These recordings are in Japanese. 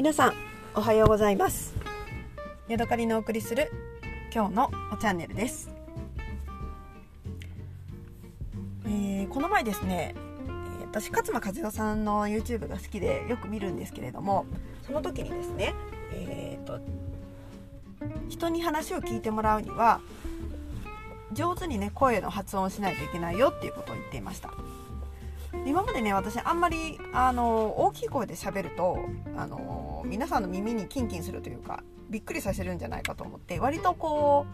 皆さんおはようございます。ヤドカリのお送りする今日のチャンネルです、えー、この前ですね私勝間和代さんの YouTube が好きでよく見るんですけれどもその時にですねえーと人に話を聞いてもらうには上手にね声の発音をしないといけないよっていうことを言っていました。今までね私あんまりあの大きい声で喋るとあの皆さんの耳にキンキンするというかびっくりさせるんじゃないかと思って割とこ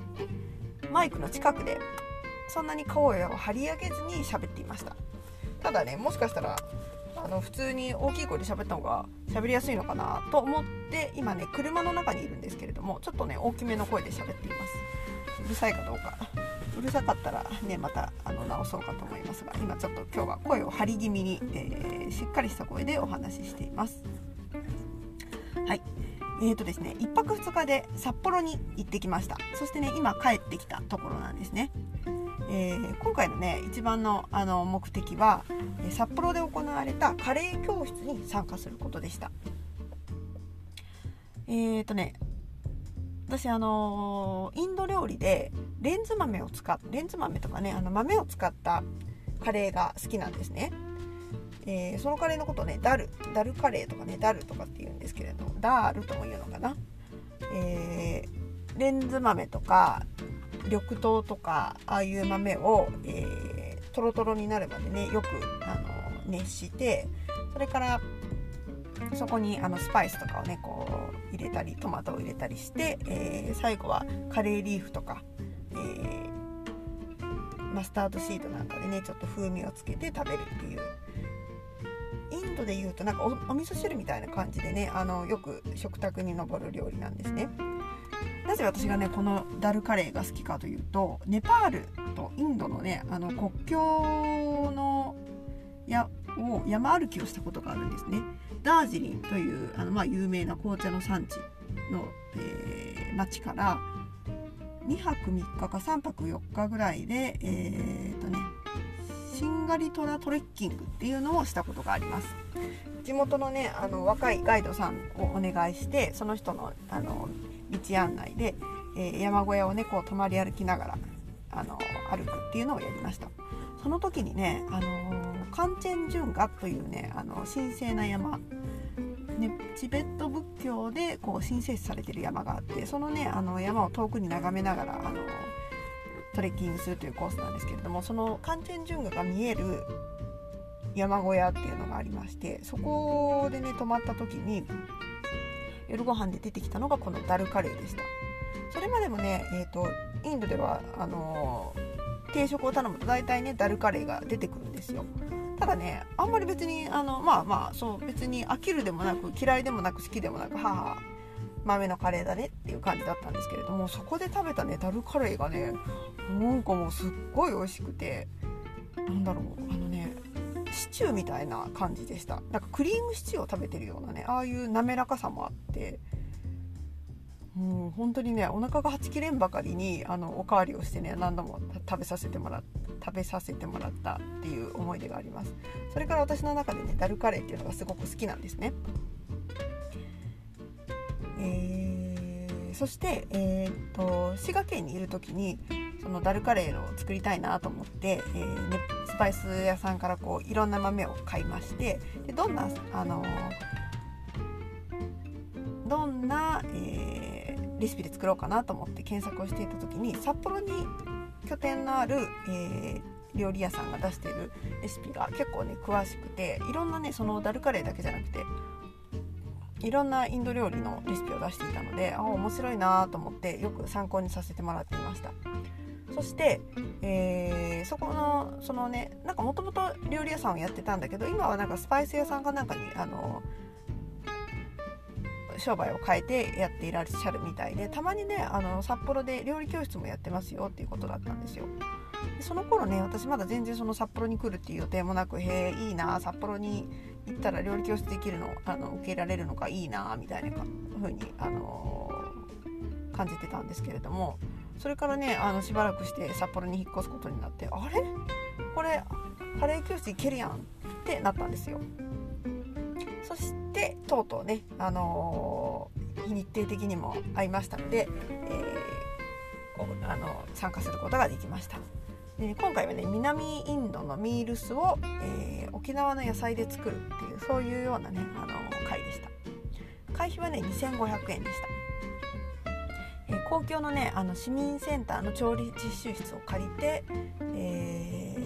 うマイクの近くでそんなに声を張り上げずに喋っていました。ただねもしかしたらあの普通に大きい声で喋った方が喋りやすいのかなと思って今ね車の中にいるんですけれどもちょっとね大きめの声で喋っています。うるさいかどうか。うるさかったらねまたあの直そうかと思いますが今ちょっと今日は声を張り気味に、えー、しっかりした声でお話ししています。はい。えーとですね1泊2日で札幌に行ってきました。そしてね今帰ってきたところなんですね。えー、今回のね一番のあの目的は札幌で行われたカレー教室に参加することでした。えーとね私あのインド料理でレンズ豆を使っレンズ豆とかねあの豆を使ったカレーが好きなんですね、えー、そのカレーのことをねダルダルカレーとかねダルとかって言うんですけれどダールとも言うのかな、えー、レンズ豆とか緑豆とかああいう豆を、えー、トロトロになるまでねよくあの熱してそれからそこにあのスパイスとかをねこう入れたりトマトを入れたりして、えー、最後はカレーリーフとか、えー、マスタードシートなんかでねちょっと風味をつけて食べるっていうドでいうとなんかおお味噌汁みたいな感じでねあのよく食卓に上る料理なんですね。なぜ私がねこのダルカレーが好きかというとネパールとインドのねあの国境のやを山歩きをしたことがあるんですね。ダージリンというあの、まあ、有名な紅茶の産地の、えー、町から2泊3日か3泊4日ぐらいで、えーとね、シンガリトラトレッキングっていうのをしたことがあります。地元のねあの若いガイドさんをお願いしてその人のあの道案内で、えー、山小屋をねこう泊まり歩きながらあの歩くっていうのをやりました。その時にね、あの、カンチェンジュンガというねあの神聖な山。ね、チベット仏教でこう神聖視されてる山があってそのねあの山を遠くに眺めながらあのトレッキングするというコースなんですけれどもそのカンチェンジュンガが見える山小屋っていうのがありましてそこでね泊まった時に夜ご飯で出てきたのがこのダルカレーでした。それまでもね、えーと、インドではあのー、定食を頼むと大体ねダルカレーが出てくるんですよ。ただねあんまり別にあのまあまあそう別に飽きるでもなく嫌いでもなく好きでもなく母豆のカレーだねっていう感じだったんですけれどもそこで食べたねダルカレーがねなんかもうすっごい美味しくてなんだろうあのねシチューみたいな感じでした。なんかクリームシチューを食べてるようなねああいう滑らかさもあってもう本当にねお腹がはち切れんばかりにあのおかわりをしてね何度も食べさせてもら食べさせてもらったっていう思い出があります。それから私の中でねダルカレーっていうのがすごく好きなんですね。えー、そして、えー、っと滋賀県にいる時にそのダルカレーを作りたいなと思って、えーね、スパイス屋さんからこういろんな豆を買いましてでどんなあのどんな、えー、レシピで作ろうかなと思って検索をしていた時に札幌に拠点のある、えー、料理屋さんが出しているレシピが結構ね詳しくていろんなねそのダルカレーだけじゃなくていろんなインド料理のレシピを出していたのであ面白いなと思ってよく参考にさせてもらっていました。そして、えー、そこのそのねなんかもともと料理屋さんをやってたんだけど今はなんかスパイス屋さんかなんかにあの商売を変えてやっていらっしゃるみたいでたまにねあの札幌で料理教室もやってますよっていうことだったんですよでその頃ね私まだ全然その札幌に来るっていう予定もなくへえいいな札幌に行ったら料理教室できるのあの受けられるのかいいなみたいな風にあの感じてたんですけれどもそれからねあのしばらくして札幌に引っ越すことになってあれ？これカレー教室行けるやんってなったんですよそしでとうとうね、あのー、日程的にも合いましたので、えー、あの参加することができました。で今回はね南インドのミールスを、えー、沖縄の野菜で作るっていうそういうようなね、あの会でした。会費はね2500円でした、えー、公共のねあの市民センターの調理実習室を借りて、え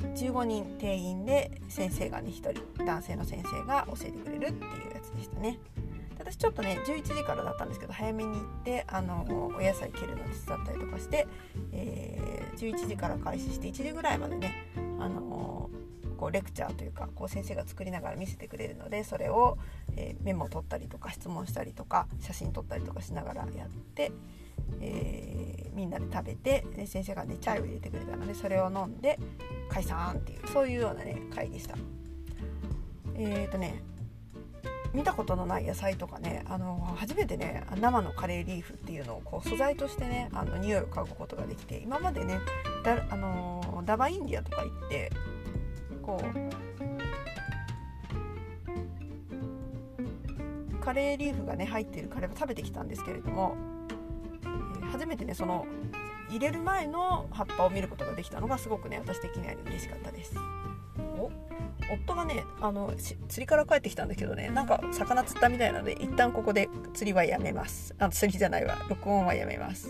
ー、15人定員で先生がね1人男性の先生が教えてくれるっていうやつでしたね。私ちょっとね11時からだったんですけど早めに行ってあのお野菜切るの手伝ったりとかして、えー、11時から開始して1時ぐらいまでねあのこうレクチャーというかこう先生が作りながら見せてくれるのでそれを、えー、メモを取ったりとか質問したりとか写真撮ったりとかしながらやって、えー、みんなで食べてで先生がねチャイを入れてくれたのでそれを飲んで解散っていうそういうようなね会でした。えっ、ー、とね見たことのない野菜とかねあの初めてね生のカレーリーフっていうのをこう素材としてねあの匂いを嗅ぐことができて今までねだあのダバインディアとか行ってこうカレーリーフがね入っているカレーを食べてきたんですけれども、え、初めてねその入れる前の葉っぱを見ることができたのがすごくね私的には嬉しかったです。お夫がねあの釣りから帰ってきたんだけどねなんか魚釣ったみたいなので一旦ここで釣りはやめます。あ釣りじゃないわ。録音はやめます。